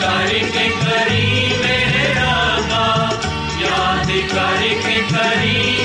करके करी मेरे राबा याद करके करी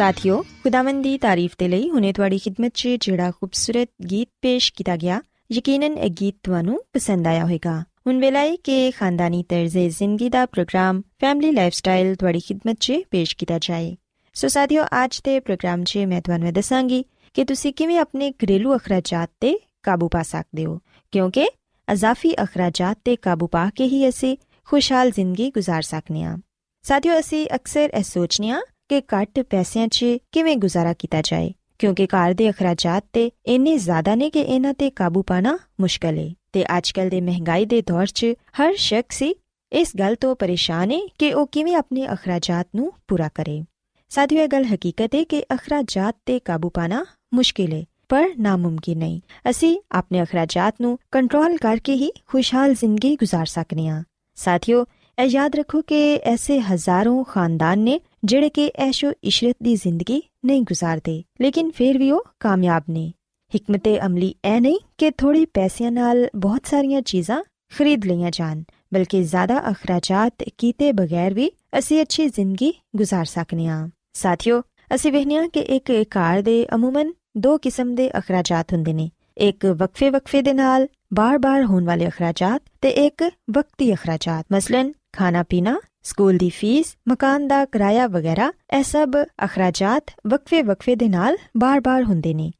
ਸਾਥਿਓ ਖੁਦਾਵੰਦ ਦੀ ਤਾਰੀਫ ਦੇ ਲਈ ਹੁਨੇ ਤੁਹਾਡੀ ਖidmat 'ਚ ਜਿਹੜਾ ਖੂਬਸੂਰਤ ਗੀਤ ਪੇਸ਼ ਕੀਤਾ ਗਿਆ ਯਕੀਨਨ ਇਹ ਗੀਤ ਤੁਹਾਨੂੰ ਪਸੰਦ ਆਇਆ ਹੋਵੇਗਾ ਹੁਣ ਵੇਲਾ ਹੈ ਕਿ ਖਾਨਦਾਨੀ ਤਰਜ਼ੇ ਜ਼ਿੰਦਗੀ ਦਾ ਪ੍ਰੋਗਰਾਮ ਫੈਮਿਲੀ ਲਾਈਫਸਟਾਈਲ ਤੁਹਾਡੀ ਖidmat 'ਚ ਪੇਸ਼ ਕੀਤਾ ਜਾਏ ਸੋ ਸਾਥਿਓ ਅੱਜ ਦੇ ਪ੍ਰੋਗਰਾਮ 'ਚ ਮੈਂ ਤੁਹਾਨੂੰ ਦੱਸਾਂਗੀ ਕਿ ਤੁਸੀਂ ਕਿਵੇਂ ਆਪਣੇ ਘਰੇਲੂ ਅਖਰਾਜਾਤ ਤੇ ਕਾਬੂ ਪਾ ਸਕਦੇ ਹੋ ਕਿਉਂਕਿ ਅਜ਼ਾਫੀ ਅਖਰਾਜਾਤ ਤੇ ਕਾਬੂ ਪਾ ਕੇ ਹੀ ਅਸੀਂ ਖੁਸ਼ਹਾਲ ਜ਼ਿੰਦਗੀ گزار ਸਕਨੇ ਆ ਸਾਥਿਓ ਅਸੀਂ ਅਕਸਰ ਇਹ ਸੋਚਨੇ ਆ ਕਿ ਘੱਟ ਪੈਸਿਆਂ 'ਚ ਕਿਵੇਂ ਗੁਜ਼ਾਰਾ ਕੀਤਾ ਜਾਏ ਕਿਉਂਕਿ ਘਰ ਦੇ ਅਖਰਾਜਾਤ ਤੇ ਇੰਨੇ ਜ਼ਿਆਦਾ ਨੇ ਕਿ ਇਹਨਾਂ ਤੇ ਕਾਬੂ ਪਾਣਾ ਮੁਸ਼ਕਲ ਹੈ ਤੇ ਅੱਜਕੱਲ ਦੇ ਮਹਿੰਗਾਈ ਦੇ ਦੌਰ 'ਚ ਹਰ ਸ਼ਖਸ ਹੀ ਇਸ ਗੱਲ ਤੋਂ ਪਰੇਸ਼ਾਨ ਹੈ ਕਿ ਉਹ ਕਿਵੇਂ ਆਪਣੇ ਅਖਰਾਜਾਤ ਨੂੰ ਪੂਰਾ ਕਰੇ ਸਾਥੀਓ ਇਹ ਗੱਲ ਹਕੀਕਤ ਹੈ ਕਿ ਅਖਰਾਜਾਤ ਤੇ ਕਾਬੂ ਪਾਣਾ ਮੁਸ਼ਕਿਲ ਹੈ ਪਰ ਨਾਮੁਮਕਿਨ ਨਹੀਂ ਅਸੀਂ ਆਪਣੇ ਅਖਰਾਜਾਤ ਨੂੰ ਕੰਟਰੋਲ ਕਰਕੇ ਹੀ ਖੁਸ਼ਹਾਲ ਜ਼ਿੰਦਗੀ گزار ਸਕਨੇ ਆ ਸਾਥੀਓ ਇਹ ਯਾਦ ਰੱਖੋ ਕਿ ਐਸੇ ਹਜ਼ਾਰਾਂ ਖਾਨਦਾਨ ਨੇ ਜਿਹੜੇ ਕਿ ਐਸ਼ੋ ਇਸ਼ਰਤ ਦੀ ਜ਼ਿੰਦਗੀ ਨਹੀਂ ਗੁਜ਼ਾਰਦੇ ਲੇਕਿਨ ਫਿਰ ਵੀ ਉਹ ਕਾਮਯਾਬ ਨੇ ਹਕਮਤੇ ਅਮਲੀ ਐ ਨਹੀਂ ਕਿ ਥੋੜੀ ਪੈਸਿਆਂ ਨਾਲ ਬਹੁਤ ਸਾਰੀਆਂ ਚੀਜ਼ਾਂ ਖਰੀਦ ਲਈਆਂ ਜਾਣ ਬਲਕਿ ਜ਼ਿਆਦਾ ਅਖਰਾਜਾਤ ਕੀਤੇ ਬਗੈਰ ਵੀ ਅਸੀਂ ਅੱਛੀ ਜ਼ਿੰਦਗੀ گزار ਸਕਨੇ ਆ ਸਾਥੀਓ ਅਸੀਂ ਵੇਖਿਆ ਕਿ ਇੱਕ ਕਾਰ ਦੇ ਅਮੂਮਨ ਦੋ ਕਿਸਮ ਦੇ ਅਖਰਾਜਾਤ ਹੁੰਦੇ ਨੇ ਇੱਕ ਵਕਫੇ ਵਕਫੇ ਦੇ ਨਾਲ ਬਾਰ-ਬਾਰ ਹੋਣ ਵਾਲੇ ਅਖਰਾਜਾਤ ਤੇ ਇੱਕ ਵਕਤੀ ਅਖਰਾਜਾਤ ਮਸਲਨ ਖਾਣਾ ਪੀਣਾ ਸਕੂਲ ਦੀ ਫੀਸ ਮਕਾਨ ਦਾ ਕਿਰਾਇਆ ਵਗੈਰਾ, ਇਹ ਸਭ ਅਖਰਾਜਾਤ ਵਕਫੇ ਵਕਫੇ ਦੇ ਨਾਲ ਬਾਰ-ਬਾਰ ਹੁੰਦੇ ਨੇ।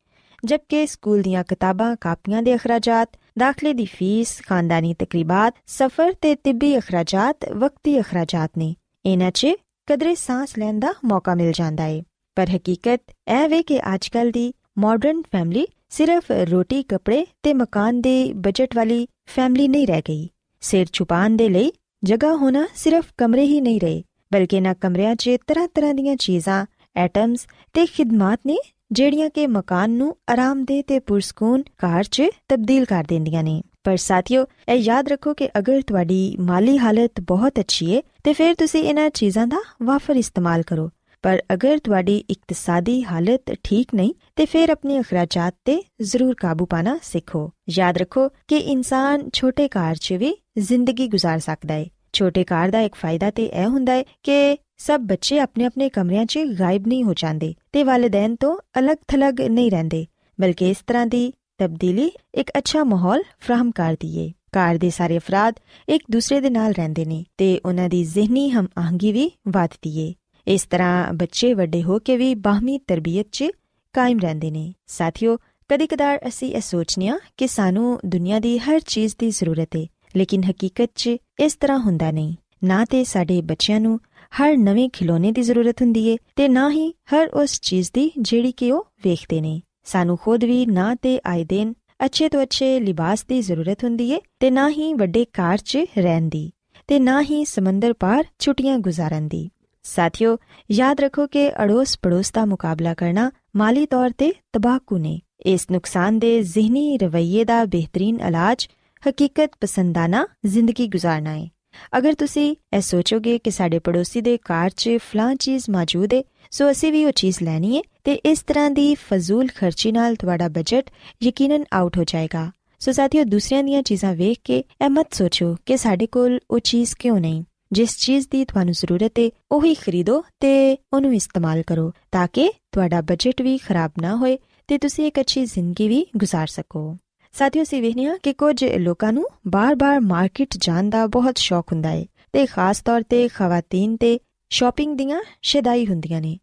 ਜਦਕਿ ਸਕੂਲ ਦੀਆਂ ਕਿਤਾਬਾਂ, ਕਾਪੀਆਂ ਦੇ ਅਖਰਾਜਾਤ, ਦਾਖਲੇ ਦੀ ਫੀਸ ਖਾਨਦਾਨੀ ਤਕਰੀਬਾਤ, ਸਫ਼ਰ ਤੇ ਤਿੱਬੀ ਅਖਰਾਜਾਤ, ਵਕਤੀ ਅਖਰਾਜਾਤ ਨੇ। ਇਹਨਾਂ 'ਚ ਕਦਰੇ ਸਾਹ ਲੈਣ ਦਾ ਮੌਕਾ ਮਿਲ ਜਾਂਦਾ ਏ। ਪਰ ਹਕੀਕਤ ਇਹ ਵੇ ਕਿ ਅੱਜਕੱਲ ਦੀ ਮਾਡਰਨ ਫੈਮਿਲੀ ਸਿਰਫ ਰੋਟੀ, ਕੱਪੜੇ ਤੇ ਮਕਾਨ ਦੇ ਬਜਟ ਵਾਲੀ ਫੈਮਿਲੀ ਨਹੀਂ ਰਹਿ ਗਈ। ਸਿਰ ਛੁਪਾਉਣ ਦੇ ਲਈ ਜਗ੍ਹਾ ਹੋਣਾ ਸਿਰਫ ਕਮਰੇ ਹੀ ਨਹੀਂ ਰਹੇ, ਬਲਕਿ ਨਾ ਕਮਰਿਆਂ 'ਚ ਤਰ੍ਹਾਂ-ਤਰ੍ਹਾਂ ਦੀਆਂ ਚੀਜ਼ਾਂ ਐਟਮਸ ਤੇ ਖਿਦਮਤ ਨੇ, ਜਿਹੜੀਆਂ ਕਿ ਮਕਾਨ ਨੂੰ ਆਰਾਮਦੇਹ ਤੇ ਪੁਰਸਕੂਨ ਘਰ 'ਚ ਤਬਦੀਲ ਕਰ ਦਿੰਦੀਆਂ ਨੇ। ਪਰ ਸਾਥੀਓ, ਇਹ ਯਾਦ ਰੱਖੋ ਕਿ ਅਗਰ ਤੁਹਾਡੀ ਮਾਲੀ ਹਾਲਤ ਬਹੁਤ ਅੱਛੀ ਹੈ ਤੇ ਫਿਰ ਤੁਸੀਂ ਇਹਨਾਂ ਚੀਜ਼ਾਂ ਦਾ ਵਾਫਰ ਇਸਤੇਮਾਲ ਕਰੋ। ਪਰ ਅਗਰ ਤੁਹਾਡੀ ਇਕਤਸਾਦੀ ਹਾਲਤ ਠੀਕ ਨਹੀਂ, ਤੇ ਫਿਰ ਆਪਣੇ ਅਖਰਾਜਾਤ ਤੇ ਜ਼ਰੂਰ ਕਾਬੂ ਪਾਣਾ ਸਿੱਖੋ। ਯਾਦ ਰੱਖੋ ਕਿ ਇਨਸਾਨ ਛੋਟੇ ਕਾਰ 'ਚ ਵੀ ਜ਼ਿੰਦਗੀ ਗੁਜ਼ਾਰ ਸਕਦਾ ਹੈ ਛੋਟੇ ਕਾਰ ਦਾ ਇੱਕ ਫਾਇਦਾ ਤੇ ਇਹ ਹੁੰਦਾ ਹੈ ਕਿ ਸਭ ਬੱਚੇ ਆਪਣੇ ਆਪਣੇ ਕਮਰਿਆਂ 'ਚ ਗਾਇਬ ਨਹੀਂ ਹੋ ਜਾਂਦੇ ਤੇ ਵਾਲਿਦੈਨ ਤੋਂ ਅਲੱਗ-ਥਲੱਗ ਨਹੀਂ ਰਹਿੰਦੇ, ਬਲਕਿ ਇਸ ਤਰ੍ਹਾਂ ਦੀ ਤਬਦੀਲੀ ਇੱਕ ਅੱਛਾ ਮਾਹੌਲ ਫਰਾਹਮ ਕਰਦੀ ਏ। ਕਾਰ ਦੇ ਸਾਰੇ ਅਫਰਾਦ ਇੱਕ ਦੂਸਰੇ ਦੇ ਨਾਲ ਰਹਿੰਦੇ ਨੇ ਤੇ ਉਹਨਾਂ ਦੀ ਜ਼ਿਹਨੀ ਹਮ ਆਹੰਗੀ ਵੀ ਵਧਦੀ ਏ। ਇਸ ਤਰ੍ਹਾਂ ਬੱਚੇ ਵੱਡੇ ਹੋ ਕੇ ਵੀ ਬਾਹਮੀ ਤਰਬੀਅਤ 'ਚ ਕਾਇਮ ਰਹਿੰਦੇ ਨੇ। ਸਾਥੀਓ, ਕਦੀ-ਕਦਾਰ ਅਸੀਂ ਇਹ ਸੋਚਨੀਆ ਕਿ ਸਾਨੂੰ ਦੁਨੀਆ ਦੀ ਹਰ ਚੀਜ਼ ਦੀ ਜ਼ਰੂਰਤ ਏ, ਲੇਕਿਨ ਹਕੀਕਤ 'ਚ ਇਸ ਤਰ੍ਹਾਂ ਹੁੰਦਾ ਨਹੀਂ। ਨਾ ਤੇ ਸਾਡੇ ਬੱਚਿਆਂ ਨੂੰ ਹਰ ਨਵੇਂ ਖਿਡੌਣੇ ਦੀ ਜ਼ਰੂਰਤ ਹੁੰਦੀ ਏ ਤੇ ਨਾ ਹੀ ਹਰ ਉਸ ਚੀਜ਼ ਦੀ ਜਿਹੜੀ ਕਿ ਉਹ ਵੇਖਦੇ ਨੇ। ਸਾਨੂੰ ਖੁਦ ਵੀ ਨਾ ਤੇ ਆਏ ਦਿਨ ਅੱਛੇ ਤੋਂ ਅੱਛੇ ਲਿਬਾਸ ਦੀ ਜ਼ਰੂਰਤ ਹੁੰਦੀ ਏ ਤੇ ਨਾ ਹੀ ਵੱਡੇ ਕਾਰ 'ਚ ਰਹਿਣ ਦੀ ਤੇ ਨਾ ਹੀ ਸਮੁੰਦਰ ਪਾਰ ਛੁੱਟੀਆਂ ਗੁਜ਼ਾਰਨ ਦੀ। ਸਾਥਿਓ ਯਾਦ ਰੱਖੋ ਕਿ ਅੜੋਸ ਪੜੋਸ ਦਾ ਮੁਕਾਬਲਾ ਕਰਨਾ ਮਾਲੀ ਤੌਰ ਤੇ ਤਬਾਕੂ ਨੇ ਇਸ ਨੁਕਸਾਨਦੇ ਜ਼ਿਹਨੀ ਰਵਈਏ ਦਾ ਬਿਹਤਰੀਨ ਇਲਾਜ ਹਕੀਕਤ ਪਸੰਦਾਨਾ ਜ਼ਿੰਦਗੀ گزارਨਾ ਹੈ ਅਗਰ ਤੁਸੀਂ ਇਹ ਸੋਚੋਗੇ ਕਿ ਸਾਡੇ ਪੜੋਸੀ ਦੇ ਘਰ 'ਚ ਫਲਾਂ ਚੀਜ਼ ਮੌਜੂਦ ਹੈ ਸੋ ਅਸੀਂ ਵੀ ਉਹ ਚੀਜ਼ ਲੈਣੀ ਹੈ ਤੇ ਇਸ ਤਰ੍ਹਾਂ ਦੀ ਫਜ਼ੂਲ ਖਰਚੀ ਨਾਲ ਤੁਹਾਡਾ ਬਜਟ ਯਕੀਨਨ ਆਊਟ ਹੋ ਜਾਏਗਾ ਸੋ ਸਾਥੀਓ ਦੂਸਰਿਆਂ ਦੀਆਂ ਚੀਜ਼ਾਂ ਵੇਖ ਕੇ ਇਹ ਮਤ ਸੋਚੋ ਕਿ ਸਾਡੇ ਕੋਲ ਉਹ ਚੀਜ਼ ਕਿਉਂ ਨਹੀਂ ਜਿਸ ਚੀਜ਼ ਦੀ ਤੁਹਾਨੂੰ ਜ਼ਰੂਰਤ ਹੈ ਉਹੀ ਖਰੀਦੋ ਤੇ ਉਹਨੂੰ ਇਸਤੇਮਾਲ ਕਰੋ ਤਾਂ ਕਿ ਤੁਹਾਡਾ ਬਜਟ ਵੀ ਖਰਾਬ ਨਾ ਹੋਏ ਤੇ ਤੁਸੀਂ ਇੱਕ ਅੱਛੀ ਜ਼ਿੰਦਗੀ ਵੀ گزار ਸਕੋ ਸਾਥੀਓ ਸੀ ਵੇਖਿਆ ਕਿ ਕੁਝ ਲੋਕਾਂ ਨੂੰ ਬਾਰ-ਬਾਰ ਮਾਰਕੀਟ ਜਾਣ ਦਾ ਬਹੁਤ ਸ਼ੌਕ ਹੁੰਦਾ ਹੈ ਤੇ ਖਾਸ ਤੌਰ ਤੇ ਖਵਾਤੀਨ ਤੇ ਸ਼ਾਪਿੰਗ ਦੀਆਂ ਸ਼ਿਦਾਈ ਹੁੰਦੀਆਂ ਨੇ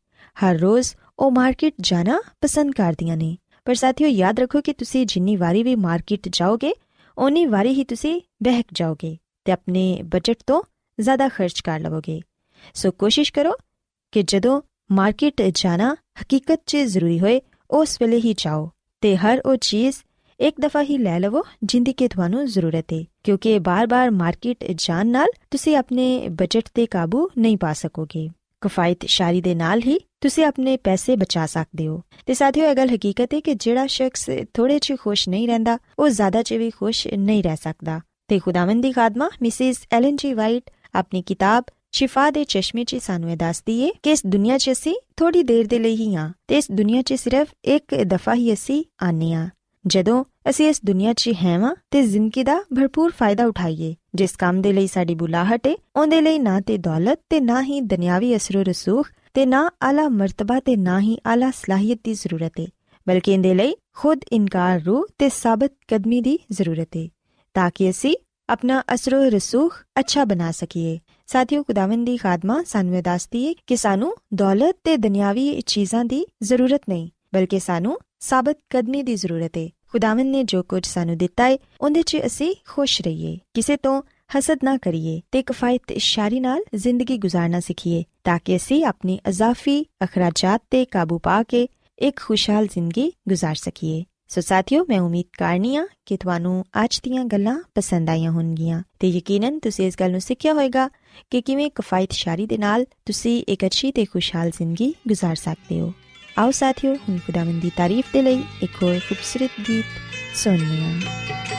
ਹਰ ਰੋਜ਼ ਉਹ ਮਾਰਕੀਟ ਜਾਣਾ ਪਸੰਦ ਕਰਦੀਆਂ ਨੇ ਪਰ ਸਾਥੀਓ ਯਾਦ ਰੱਖੋ ਕਿ ਤੁਸੀਂ ਜਿੰਨੀ ਵਾਰੀ ਵੀ ਮਾਰਕੀਟ ਜਾਓਗੇ ਓਨੀ ਵਾਰੀ ਹੀ ਤੁਸੀਂ ਬਹਿਕ ਜਾਓਗੇ ਤੇ ਆਪਣੇ ਬਜਟ ਤੋਂ ਜ਼ਿਆਦਾ ਖਰਚ ਕਰ ਲਵੋਗੇ। ਸੋ ਕੋਸ਼ਿਸ਼ ਕਰੋ ਕਿ ਜਦੋਂ ਮਾਰਕੀਟ ਜਾਣਾ ਹਕੀਕਤ 'ਚ ਜ਼ਰੂਰੀ ਹੋਏ, ਉਸ ਵੇਲੇ ਹੀ ਜਾਓ ਤੇ ਹਰ ਉਹ ਚੀਜ਼ ਇੱਕ ਦਫਾ ਹੀ ਲੈ ਲਵੋ ਜਿੰਦੀ ਕਿ ਤੁਹਾਨੂੰ ਜ਼ਰੂਰਤ ਹੈ ਕਿਉਂਕਿ ਬਾਰ-ਬਾਰ ਮਾਰਕੀਟ ਜਾਣ ਨਾਲ ਤੁਸੀਂ ਆਪਣੇ ਬਜਟ ਤੇ ਕਾਬੂ ਨਹੀਂ ਪਾ ਸਕੋਗੇ। ਕਫਾਇਤ ਸ਼ਾਰੀ ਦੇ ਨਾਲ ਹੀ ਤੁਸੀਂ ਆਪਣੇ ਪੈਸੇ ਬਚਾ ਸਕਦੇ ਹੋ। ਤੇ ਸਾਥੀਓ, ਇਹ ਗੱਲ ਹਕੀਕਤ ਹੈ ਕਿ ਜਿਹੜਾ ਸ਼ਖਸ ਥੋੜੇ ਚ ਖੁਸ਼ ਨਹੀਂ ਰਹਿੰਦਾ, ਉਹ ਜ਼ਿਆਦਾ ਚ ਵੀ ਖੁਸ਼ ਨਹੀਂ ਰਹਿ ਸਕਦਾ। ਤੇ ਖੁਦਾਵੰਦ ਦੀ ਖਾਦਮਾ, ਮਿਸਿਸ ਐਲਨ ਜੀ ਵਾਈਟ ਆਪਣੀ ਕਿਤਾਬ ਸ਼ਿਫਾ ਦੇ ਚਸ਼ਮੇ 'ਚ ਸਾਨੂੰ ਇਹ ਦੱਸਦੀ ਏ ਕਿ ਇਸ ਦੁਨੀਆ 'ਚ ਅਸੀਂ ਥੋੜੀ ਦੇਰ ਦੇ ਲਈ ਹੀ ਆ ਤੇ ਇਸ ਦੁਨੀਆ 'ਚ ਸਿਰਫ ਇੱਕ ਦਫਾ ਹੀ ਅਸੀਂ ਆਨੇ ਆ ਜਦੋਂ ਅਸੀਂ ਇਸ ਦੁਨੀਆ 'ਚ ਹੈਵਾਂ ਤੇ ਜ਼ਿੰਦਗੀ ਦਾ ਭਰਪੂਰ ਫਾਇਦਾ ਉਠਾਈਏ, ਜਿਸ ਕੰਮ ਦੇ ਲਈ ਸਾਡੀ ਬੁਲਾਹਟ ਏ, ਉਹਦੇ ਲਈ ਨਾ ਤੇ ਦੌਲਤ ਤੇ ਨਾ ਹੀ ਦੁਨਿਆਵੀ ਅਸਰੋ ਰਸੂਖ ਤੇ ਨਾ ਆਲਾ ਮਰਤਬਾ ਤੇ ਨਾ ਹੀ ਆਲਾ ਸਲਾਹੀਅਤ ਦੀ ਜ਼ਰੂਰਤ ਏ, ਬਲਕਿ ਇਹਦੇ ਲਈ ਖੁਦ ਇਨਕਾਰ ਰੂਹ ਤੇ ਸਾਬਤ ਕਦਮੀ ਦੀ ਜ਼ਰੂਰਤ ਏ, ਤਾਂ ਕਿ ਅਸੀਂ ਆਪਣਾ ਅਸਰੋ ਰਸੂਖ ਅੱਛਾ ਬਣਾ ਸਕੀਏ ਸਾਥੀਓ ਖੁਦਾਵੰਦ ਦੀ ਖਾਦਮਾ ਸਾਨੂੰ ਦੱਸਦੀ ਹੈ ਕਿ ਸਾਨੂੰ ਦੌਲਤ ਤੇ ਦੁਨਿਆਵੀ ਚੀਜ਼ਾਂ ਦੀ ਜ਼ਰੂਰਤ ਨਹੀਂ ਬਲਕਿ ਸਾਨੂੰ ਸਾਬਤ ਕਦਮੀ ਦੀ ਜ਼ਰੂਰਤ ਹੈ ਖੁਦਾਵੰਦ ਨੇ ਜੋ ਕੁਝ ਸਾਨੂੰ ਦਿੱਤਾ ਹੈ ਉਹਦੇ 'ਚ ਅਸੀਂ ਖੁਸ਼ ਰਹੀਏ ਕਿਸੇ ਤੋਂ ਹਸਦ ਨਾ ਕਰੀਏ ਤੇ ਕਿਫਾਇਤ ਇਸ਼ਾਰੀ ਨਾਲ ਜ਼ਿੰਦਗੀ گزارਣਾ ਸਿੱਖੀਏ ਤਾਂ ਕਿ ਅਸੀਂ ਆਪਣੀ ਅਜ਼ਾਫੀ ਅਖਰਾਜਾਤ ਤੇ ਕਾਬੂ ਪਾ ਕੇ ਇੱਕ ਖੁਸ਼ਹਾਲ ਜ਼ਿੰਦਗੀ گزار ਸਕੀਏ ਸੋ ਸਾਥੀਓ ਮੈਂ ਉਮੀਦ ਕਰਨੀਆ ਕਿ ਤੁਹਾਨੂੰ ਅੱਜ ਦੀਆਂ ਗੱਲਾਂ ਪਸੰਦ ਆਈਆਂ ਹੋਣਗੀਆਂ ਤੇ ਯਕੀਨਨ ਤੁਸੀਂ ਇਸ ਗੱਲ ਨੂੰ ਸਿੱਖਿਆ ਹੋਵੇਗਾ ਕਿ ਕਿਵੇਂ ਕਫਾਇਤ ਇਸ਼ਾਰੀ ਦੇ ਨਾਲ ਤੁਸੀਂ ਇੱਕ ਅੱਛੀ ਤੇ ਖੁਸ਼ਹਾਲ ਜ਼ਿੰਦਗੀ گزار ਸਕਦੇ ਹੋ ਆਓ ਸਾਥਿਓ ਹੁਣ ਖੁਦਾਵੰਦ ਦੀ ਤਾਰੀਫ ਦੇ ਲਈ ਇੱਕ ਹੋਰ ਖੂਬਸੂਰਤ ਗੀਤ ਸੁਣੀਏ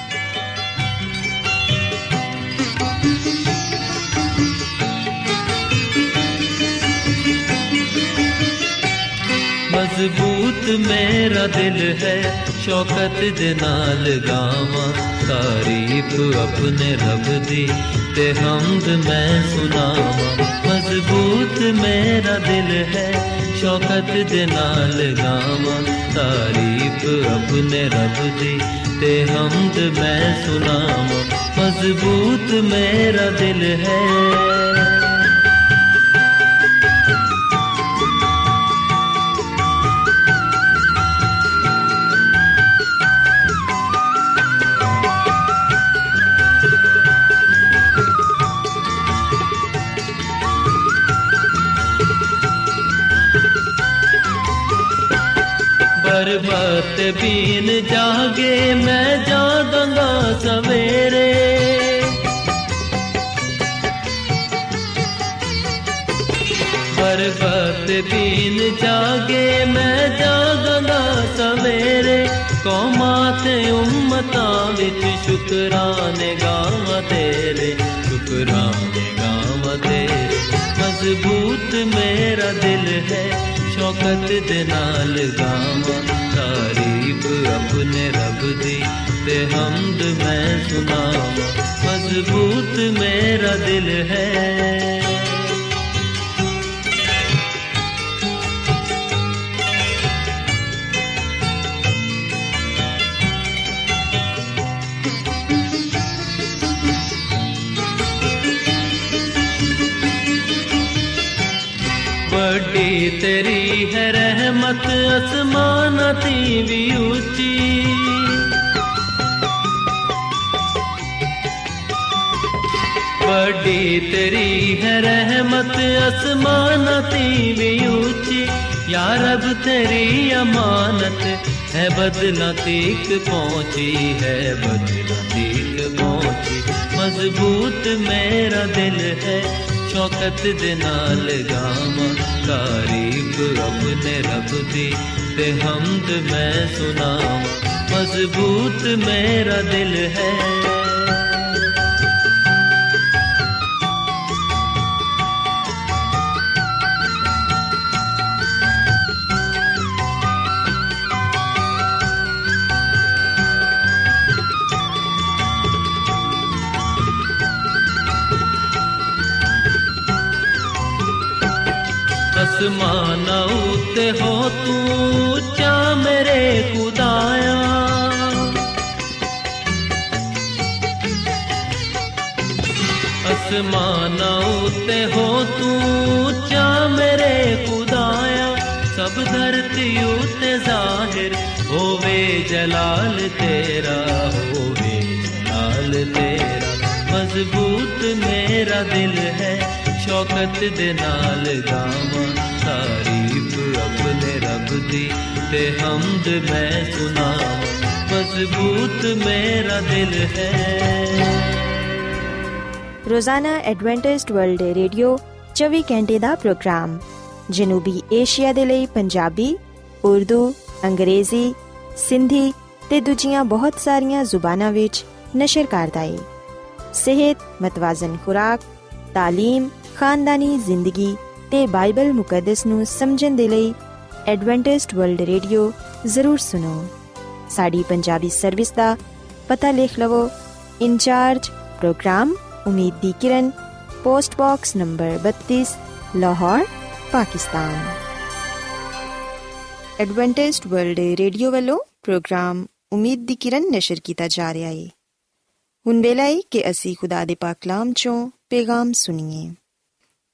ਮਜ਼ਬੂਤ ਮੇਰਾ ਦਿਲ ਹੈ ਸ਼ੌਕਤ ਦੇ ਨਾਲ ਗਾਵਾਂ ਤਾਰੀਫ ਆਪਣੇ ਰੱਬ ਦੀ ਤੇ ਹਮਦ ਮੈਂ ਸੁਣਾਵਾਂ ਮਜ਼ਬੂਤ ਮੇਰਾ ਦਿਲ ਹੈ ਸ਼ੌਕਤ ਦੇ ਨਾਲ ਗਾਵਾਂ ਤਾਰੀਫ ਆਪਣੇ ਰੱਬ ਦੀ ਤੇ ਹਮਦ ਮੈਂ ਸੁਣਾਵਾਂ ਮਜ਼ਬੂਤ ਮੇਰਾ ਦਿਲ ਹੈ ਬਰਬਤ ਬੀਨ ਜਾਗੇ, ਮੈਂ ਜਾਗਾਂਗਾ ਸਵੇਰੇ। ਬਰਬਤ ਬੀਨ ਜਾਗੇ, ਮੈਂ ਜਾਗਾਂਗਾ ਸਵੇਰੇ। ਕੌਮਾਂ ਤੇ ਉਮਤਾਂ ਵਿੱਚ ਸ਼ੁਕਰਾਨੇ ਗਾਵਾਂ ਤੇਰੇ, ਸ਼ੁਕਰਾਨੇ ਗਾਵਾਂ ਤੇਰੇ। ਮਜ਼ਬੂਤ ਮੇਰਾ ਦਿਲ ਹੈ ਸ਼ੌਕਤ ਦੇ ਨਾਲ ਗਾਵਾਂ। ਤਾਰੀਫ ਆਪਣੇ ਰੱਬ ਦੀ ਤੇ ਹਮਦ ਮੈਂ ਸੁਣਾਵਾਂ। ਮਜ਼ਬੂਤ ਮੇਰਾ ਦਿਲ ਹੈ। ਵੱਡੀ ਤੇਰੀ ਹੈ ਰਹਿਮਤ ਅਸਮਾਨਾਂ ਤੇ ਵੀ ਉੱਚੀ ਵੱਡੀ ਤੇਰੀ ਹੈ ਰਹਿਮਤ ਅਸਮਾਨਾਂ ਤੇ ਵੀ ਉੱਚੀ ਯਾ ਰੱਬ ਤੇਰੀ ਅਮਾਨਤ ਹੈ ਬਦਲਾ ਤੀਕ ਪਹੁੰਚੀ ਹੈ ਬਦਲਾ ਤੀਕ ਪਹੁੰਚੀ ਮਜ਼ਬੂਤ ਮੇਰਾ ਦਿਲ ਹੈ ਸ਼ੌਕਤ ਦੇ ਨਾਲ ਗਾਵਾਂ ਤਾਰੀਫ ਆਪਣੇ ਰੱਬ ਦੀ ਤੇ ਹਮਦ ਮੈਂ ਸੁਣਾਵਾਂ ਉੱਤੇ ਹੋ ਤੂੰ ਉੱਚਾ ਮੇਰੇ ਖੁਦਾਇਆ ਅਸਮਾਨਾਂ ਉੱਤੇ ਹੋ ਤੂੰ ਉੱਚਾ ਮੇਰੇ ਖੁਦਾਇਆ ਸਭ ਧਰਤੀ ਉੱਤੇ ਜ਼ਾਹਿਰ ਹੋਵੇ ਜਲਾਲ ਤੇਰਾ ਹੋਵੇ ਜਲਾਲ ਤੇਰਾ ਮਜ਼ਬੂਤ ਮੇਰਾ ਦਿਲ ਹੈ ਸ਼ੌਕਤ ਦੇ ਦੀ ਤੇ ਹਮਦ ਮੈਂ ਸੁਣਾਵਾਂ, ਮਜ਼ਬੂਤ ਮੇਰਾ ਦਿਲ ਹੈ। ਰੋਜ਼ਾਨਾ ਐਡਵੈਂਟਿਸਟ ਵਰਲਡ ਰੇਡੀਓ 24 ਘੰਟੇ ਦਾ ਪ੍ਰੋਗਰਾਮ, ਜਨੂਬੀ ਏਸ਼ੀਆ ਦੇ ਲਈ ਪੰਜਾਬੀ, ਉਰਦੂ, ਅੰਗਰੇਜ਼ੀ, ਸਿੰਧੀ ਤੇ ਦੂਜੀਆਂ ਬਹੁਤ ਸਾਰੀਆਂ ਜ਼ੁਬਾਨਾਂ ਵਿੱਚ ਨਸ਼ਰ ਕਰਦਾ ਹੈ ਸਿਹਤ, ਮਤਵਾਜ਼ਨ ਖੁਰਾਕ, ਤਾਲੀਮ, ਖਾਨਦਾਨੀ ਜ਼ਿੰਦਗੀ ਤੇ ਬਾਈਬਲ ਮੁਕੱਦਸ ਨੂੰ ਸਮਝਣ ਦੇ ਲਈ ਐਡਵੈਂਟਿਸਟ ਵਰਲਡ ਰੇਡੀਓ ਜ਼ਰੂਰ ਸੁਨੋ ਸਾਡੀ ਪੰਜਾਬੀ ਸਰਵਿਸ ਦਾ ਪਤਾ ਲਿਖ ਲਵੋ ਇੰਚਾਰਜ ਪ੍ਰੋਗਰਾਮ ਉਮੀਦ ਦੀ ਕਿਰਨ post box number 32 Lahore Pakistan Adventist world radio ਵੱਲੋਂ ਪ੍ਰੋਗਰਾਮ ਉਮੀਦ ਦੀ ਕਿਰਨ ਨਿਸ਼ਰ ਕੀਤਾ ਜਾ ਰਿਹਾ ਹੈ ਹੁਣ ਵੇਲਾ ਹੈ ਕਿ ਅਸੀਂ ਖੁਦਾ ਦੇ ਪਾਕ ਕਲਾਮ ਚੋਂ ਪੈਗਾਮ ਸੁਣੀਏ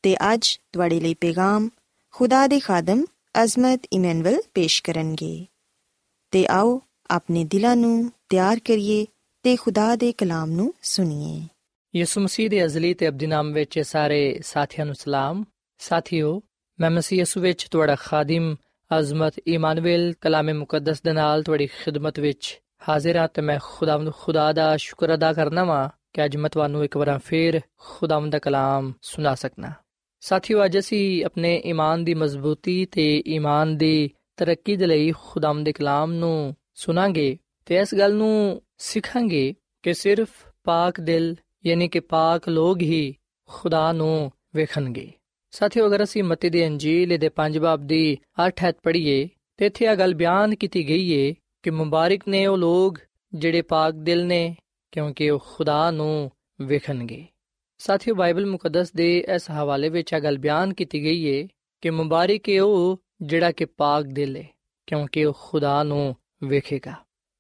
ਤੇ ਅੱਜ ਤੁਹਾਡੇ ਲਈ ਪੈਗਾਮ ਖੁਦਾ ਦੇ ਖਾਦਮ ਅਜ਼ਮਤ ਇਮਨੁਅਲ ਪੇਸ਼ ਕਰਨਗੇ ਤੇ ਆਓ ਆਪਣੇ ਦਿਲਾਂ ਨੂੰ ਤਿਆਰ ਕਰੀਏ ਤੇ ਖੁਦਾ ਦੇ ਕਲਾਮ ਨੂੰ ਸੁਣੀਏ ਯਿਸੂ ਮਸੀਹ ਦੇ ਅਜ਼ਲੀ ਤੇ ਅਬਦੀ ਨਾਮ ਵਿੱਚ ਸਾਰੇ ਸਾਥੀਆਂ ਨੂੰ ਸਲਾਮ ਸਾਥੀਓ ਮੈਂ ਮਸੀਹ ਯਿਸੂ ਵਿੱਚ ਤੁਹਾਡਾ ਖਾਦਮ ਅਜ਼ਮਤ ਇਮਾਨੁਅਲ ਕਲਾਮੇ ਮੁਕੱਦਸ ਦੇ ਨਾਲ ਤੁਹਾਡੀ ਖਿਦਮਤ ਵਿੱਚ ਹਾਜ਼ਰ ਹਾਂ ਤੇ ਮੈਂ ਖੁਦਾਵੰਦ ਖੁਦਾ ਦਾ ਸ਼ੁਕਰ ਅਦਾ ਕਰਨਾ ਵਾਂ ਕਿ ਅੱਜ ਮੈਂ ਤੁਹਾਨੂੰ ਇੱਕ ਵਾਰ ਫੇਰ ਖੁਦਾਵੰਦ ਦਾ ਕਲਾਮ ਸੁਣਾ ਸਕਣਾ ਸਾਥੀਓ, ਅੱਜ ਅਸੀਂ ਆਪਣੇ ਈਮਾਨ ਦੀ ਮਜ਼ਬੂਤੀ ਤੇ ਈਮਾਨ ਦੀ ਤਰੱਕੀ ਦੇ ਲਈ ਖੁਦਾਮ ਦੇ ਕਲਾਮ ਨੂੰ ਸੁਣਾਂਗੇ ਤੇ ਇਸ ਗੱਲ ਨੂੰ ਸਿੱਖਾਂਗੇ ਕਿ ਸਿਰਫ ਪਾਕ ਦਿਲ, ਯਾਨੀ ਕਿ ਪਾਕ ਲੋਗ ਹੀ ਖੁਦਾ ਨੂੰ ਵੇਖਣਗੇ। ਸਾਥੀਓ, ਅਗਰ ਅਸੀਂ ਮਤੀ ਦੀ ਅੰਜੀਲ ਦੇ 5 ਬਾਬ ਦੀ 8 ਹੱਥ ਪੜ੍ਹੀਏ, ਤੇ ਇੱਥੇ ਇਹ ਗੱਲ ਬਿਆਨ ਕੀਤੀ ਗਈ ਏ ਕਿ ਮੁਬਾਰਕ ਨੇ ਉਹ ਲੋਗ ਜਿਹੜੇ ਪਾਕ ਦਿਲ ਨੇ, ਕਿਉਂਕਿ ਉਹ ਖੁਦਾ ਨੂੰ ਵੇਖਣਗੇ। ਸਾਥੀਓ, ਬਾਈਬਲ ਮੁਕੱਦਸ ਦੇ ਇਸ ਹਵਾਲੇ ਵਿੱਚ ਇਹ ਗੱਲ ਬਿਆਨ ਕੀਤੀ ਗਈ ਏ ਕਿ ਮੁਬਾਰਕ ਹੈ ਉਹ ਜਿਹੜਾ ਕਿ ਪਾਕ ਦਿਲ ਹੈ ਕਿਉਂਕਿ ਉਹ ਖੁਦਾ ਨੂੰ ਵੇਖੇਗਾ।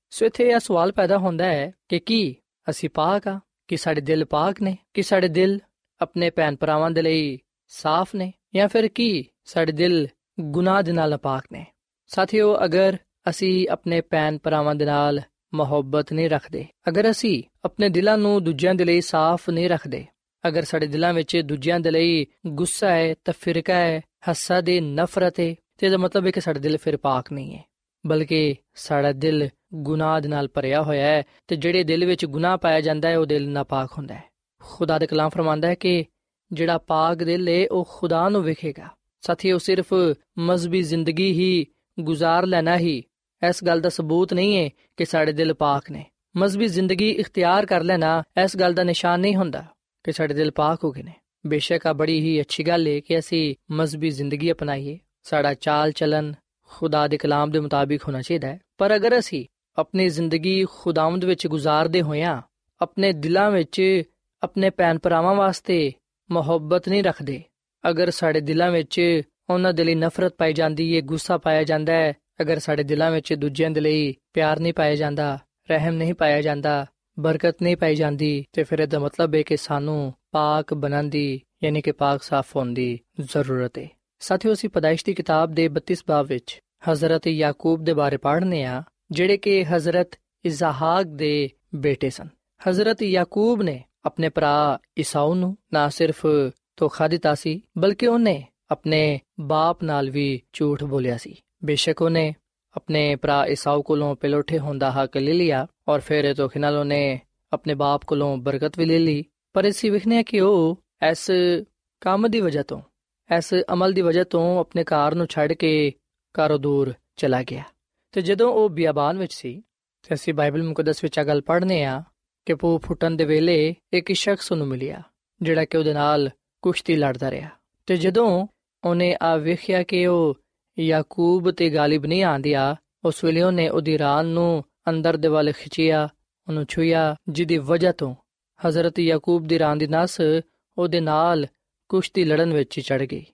ਸੋ ਇੱਥੇ ਇਹ ਸਵਾਲ ਪੈਦਾ ਹੁੰਦਾ ਹੈ ਕਿ ਕੀ ਅਸੀਂ ਪਾਕ ਆ? ਕਿ ਸਾਡੇ ਦਿਲ ਪਾਕ ਨੇ? ਕਿ ਸਾਡੇ ਦਿਲ ਆਪਣੇ ਭੈਣ ਭਰਾਵਾਂ ਦੇ ਲਈ ਸਾਫ਼ ਨੇ? ਜਾਂ ਫਿਰ ਕੀ ਸਾਡੇ ਦਿਲ ਗੁਨਾਹ ਦੇ ਨਾਲ ਪਾਕ ਨੇ? ਸਾਥੀਓ, ਅਗਰ ਅਸੀਂ ਆਪਣੇ ਭੈਣ ਭਰਾਵਾਂ ਦੇ ਨਾਲ ਮੁਹੱਬਤ ਨਹੀਂ ਰੱਖਦੇ, ਅਗਰ ਅਸੀਂ ਆਪਣੇ ਦਿਲਾਂ ਨੂੰ ਦੂਜਿਆਂ ਦੇ ਲਈ ਸਾਫ਼ ਨਹੀਂ ਰੱਖਦੇ ਅਗਰ ਸਾਡੇ ਦਿਲਾਂ ਵਿੱਚ ਦੂਜਿਆਂ ਦੇ ਲਈ ਗੁੱਸਾ ਹੈ ਤਫਰਕਾ ਹੈ ਹਸਦ ਹੈ ਨਫ਼ਰਤ ਹੈ, ਤੇ ਇਹਦਾ ਮਤਲਬ ਹੈ ਕਿ ਸਾਡਾ ਦਿਲ ਫਿਰ ਪਾਕ ਨਹੀਂ ਹੈ। ਬਲਕਿ ਸਾਡਾ ਦਿਲ ਗੁਨਾਹ ਦੇ ਨਾਲ ਭਰਿਆ ਹੋਇਆ ਹੈ ਤੇ ਜਿਹੜੇ ਦਿਲ ਵਿੱਚ ਗੁਨਾਹ ਪਾਇਆ ਜਾਂਦਾ ਹੈ, ਉਹ ਦਿਲ ਨਾਪਾਕ ਹੁੰਦਾ ਹੈ। ਖੁਦਾ ਦੇ ਕਲਾਮ ਫਰਮਾਂਦਾ ਹੈ ਕਿ ਜਿਹੜਾ ਪਾਕ ਦਿਲ ਹੈ, ਉਹ ਖੁਦਾ ਨੂੰ ਵੇਖੇਗਾ। ਸਾਥੀਓ ਸਿਰਫ ਮਜ਼ਬੀ ਜ਼ਿੰਦਗੀ ਹੀ ਗੁਜ਼ਾਰ ਲੈਣਾ ਹੀ ਇਸ ਗੱਲ ਦਾ ਸਬੂਤ ਨਹੀਂ ਹੈ ਕਿ ਸਾਡੇ ਦਿਲ ਪਾਕ ਨੇ। ਮਜ਼ਬੀ ਜ਼ਿੰਦਗੀ ਇਖਤਿਆਰ ਕਰ ਲੈਣਾ ਇਸ ਗੱਲ ਦਾ ਨਿਸ਼ਾਨ ਨਹੀਂ ਹੁੰਦਾ। ਕਿ ਸਾਡੇ ਦਿਲ ਪਾਕ ਹੋ ਗਏ ਨੇ। ਬੇਸ਼ੱਕ ਆ ਬੜੀ ਹੀ ਅੱਛੀ ਗੱਲ ਹੈ ਕਿ ਅਸੀਂ ਮਜ਼ਬੀ ਜ਼ਿੰਦਗੀ ਅਪਣਾਈਏ। ਸਾਡਾ ਚਾਲ ਚਲਨ ਖੁਦਾ ਦੇ ਕਲਾਮ ਦੇ ਮੁਤਾਬਿਕ ਹੋਣਾ ਚਾਹੀਦਾ ਹੈ। ਪਰ ਅਗਰ ਅਸੀਂ ਆਪਣੀ ਜ਼ਿੰਦਗੀ ਖੁਦਾਵੰਦ ਵਿੱਚ ਗੁਜ਼ਾਰਦੇ ਹੋਇਆਂ, ਆਪਣੇ ਦਿਲਾਂ ਵਿੱਚ ਆਪਣੇ ਭੈਣ ਭਰਾਵਾਂ ਵਾਸਤੇ ਮੁਹੱਬਤ ਨਹੀਂ ਰੱਖਦੇ, ਅਗਰ ਸਾਡੇ ਦਿਲਾਂ ਵਿੱਚ ਉਹਨਾਂ ਦੇ ਲਈ ਨਫ਼ਰਤ ਪਾਈ ਜਾਂਦੀ ਹੈ ਗੁੱਸਾ ਪਾਇਆ ਜਾਂਦਾ ਹੈ, ਅਗਰ ਸਾਡੇ ਦਿਲਾਂ ਵਿੱਚ ਦੂਜਿਆਂ ਦੇ ਲਈ ਪਿਆਰ ਨਹੀਂ ਪਾਇਆ ਜਾਂਦਾ, ਰਹਿਮ ਨਹੀਂ ਪਾਇਆ ਜਾਂਦਾ ਬਰਕਤ ਨਹੀਂ ਪਾਈ ਜਾਂਦੀ ਤੇ ਫਿਰ ਇਹਦਾ ਮਤਲਬ ਹੈ ਕਿ ਸਾਨੂੰ ਪਾਕ ਬਣਨ ਦੀ ਯਾਨੀ ਕਿ ਪਾਕ ਸਾਫ਼ ਹੋਣ ਦੀ ਜ਼ਰੂਰਤ ਹੈ। ਸਾਥੀਓ, ਅਸੀਂ ਪਦਾਇਸ਼ ਦੀ ਕਿਤਾਬ ਦੇ 32 ਬਾਬ ਵਿੱਚ ਹਜ਼ਰਤ ਯਾਕੂਬ ਦੇ ਬਾਰੇ ਪੜ੍ਹਨੇ ਆ, ਜਿਹੜੇ ਕਿ ਹਜ਼ਰਤ ਇਜ਼ਾਹਾਕ ਦੇ ਬੇਟੇ ਸਨ। ਹਜ਼ਰਤ ਯਾਕੂਬ ਨੇ ਆਪਣੇ ਭਰਾ ਇਸਾਉ ਨੂੰ ਨਾ ਸਿਰਫ ਧੋਖਾ ਦਿੱਤਾ ਸੀ, ਬਲਕਿ ਉਹਨੇ ਆਪਣੇ ਬਾਪ ਨਾਲ ਵੀ ਝੂਠ ਬੋਲਿਆ ਸੀ। ਬੇਸ਼ੱਕ ਉਹਨੇ ਆਪਣੇ ਭਰਾ ਇਸਾਉ ਕੋਲੋਂ ਪਿਲੋਠੇ ਹੁੰਦਾ ਹੱਕ ਲੈ ਲਿਆ ਔਰ ਫਿਰ ਧੋਖੇ ਨਾਲ ਉਹਨੇ ਆਪਣੇ ਬਾਪ ਕੋਲੋਂ ਬਰਕਤ ਵੀ ਲੈ ਲਈ ਪਰ ਅਸੀਂ ਵਿਖਨੇ ਕਿ ਉਹ ਇਸ ਕੰਮ ਦੀ ਵਜ੍ਹਾ ਤੋਂ ਇਸ ਅਮਲ ਦੀ ਵਜ੍ਹਾ ਤੋਂ ਆਪਣੇ ਘਰ ਨੂੰ ਛੱਡ ਕੇ ਘਰੋਂ ਦੂਰ ਚਲਾ ਗਿਆ ਤੇ ਜਦੋਂ ਉਹ ਬਿਆਬਾਨ ਵਿੱਚ ਸੀ ਤੇ ਅਸੀਂ ਬਾਈਬਲ ਮੁਕੱਦਸ ਵਿੱਚ ਇਹ ਗੱਲ ਪੜ੍ਹਨੇ ਆ ਕਿ ਪੂ ਫੁੱਟਣ ਦੇ ਵੇਲੇ ਇੱਕ ਸ਼ਖਸ ਨੂੰ ਮਿਲਿਆ ਜਿਹੜਾ ਕਿ ਉਹਦੇ ਨਾਲ ਕੁਸ਼ਤੀ ਲੜਦਾ ਰਿਹਾ ਤੇ ਜਦੋਂ ਉਹਨੇ ਆ ਵੇਖਿਆ ਕਿ ਉਹ ਯਾਕੂਬ ਤੇ ਗਾਲਿਬ ਨਹੀਂ ਆਂਦਿਆ। ਉਸ ਵੇਲੇ ਉਹਨੇ ਉਹਦੀ ਰਾਨ ਨੂੰ ਅੰਦਰ ਦੇ ਵੱਲ ਖਿੱਚਿਆ, ਉਹਨੂੰ ਛੁਇਆ ਜਿਹਦੀ ਵਜ੍ਹਾ ਤੋਂ ਹਜ਼ਰਤ ਯਾਕੂਬ ਦੀ ਰਾਨ ਦੀ ਨਸ ਉਹਦੇ ਨਾਲ ਕੁਸ਼ਤੀ ਲੜਨ ਵਿੱਚ ਚੜ ਗਈ।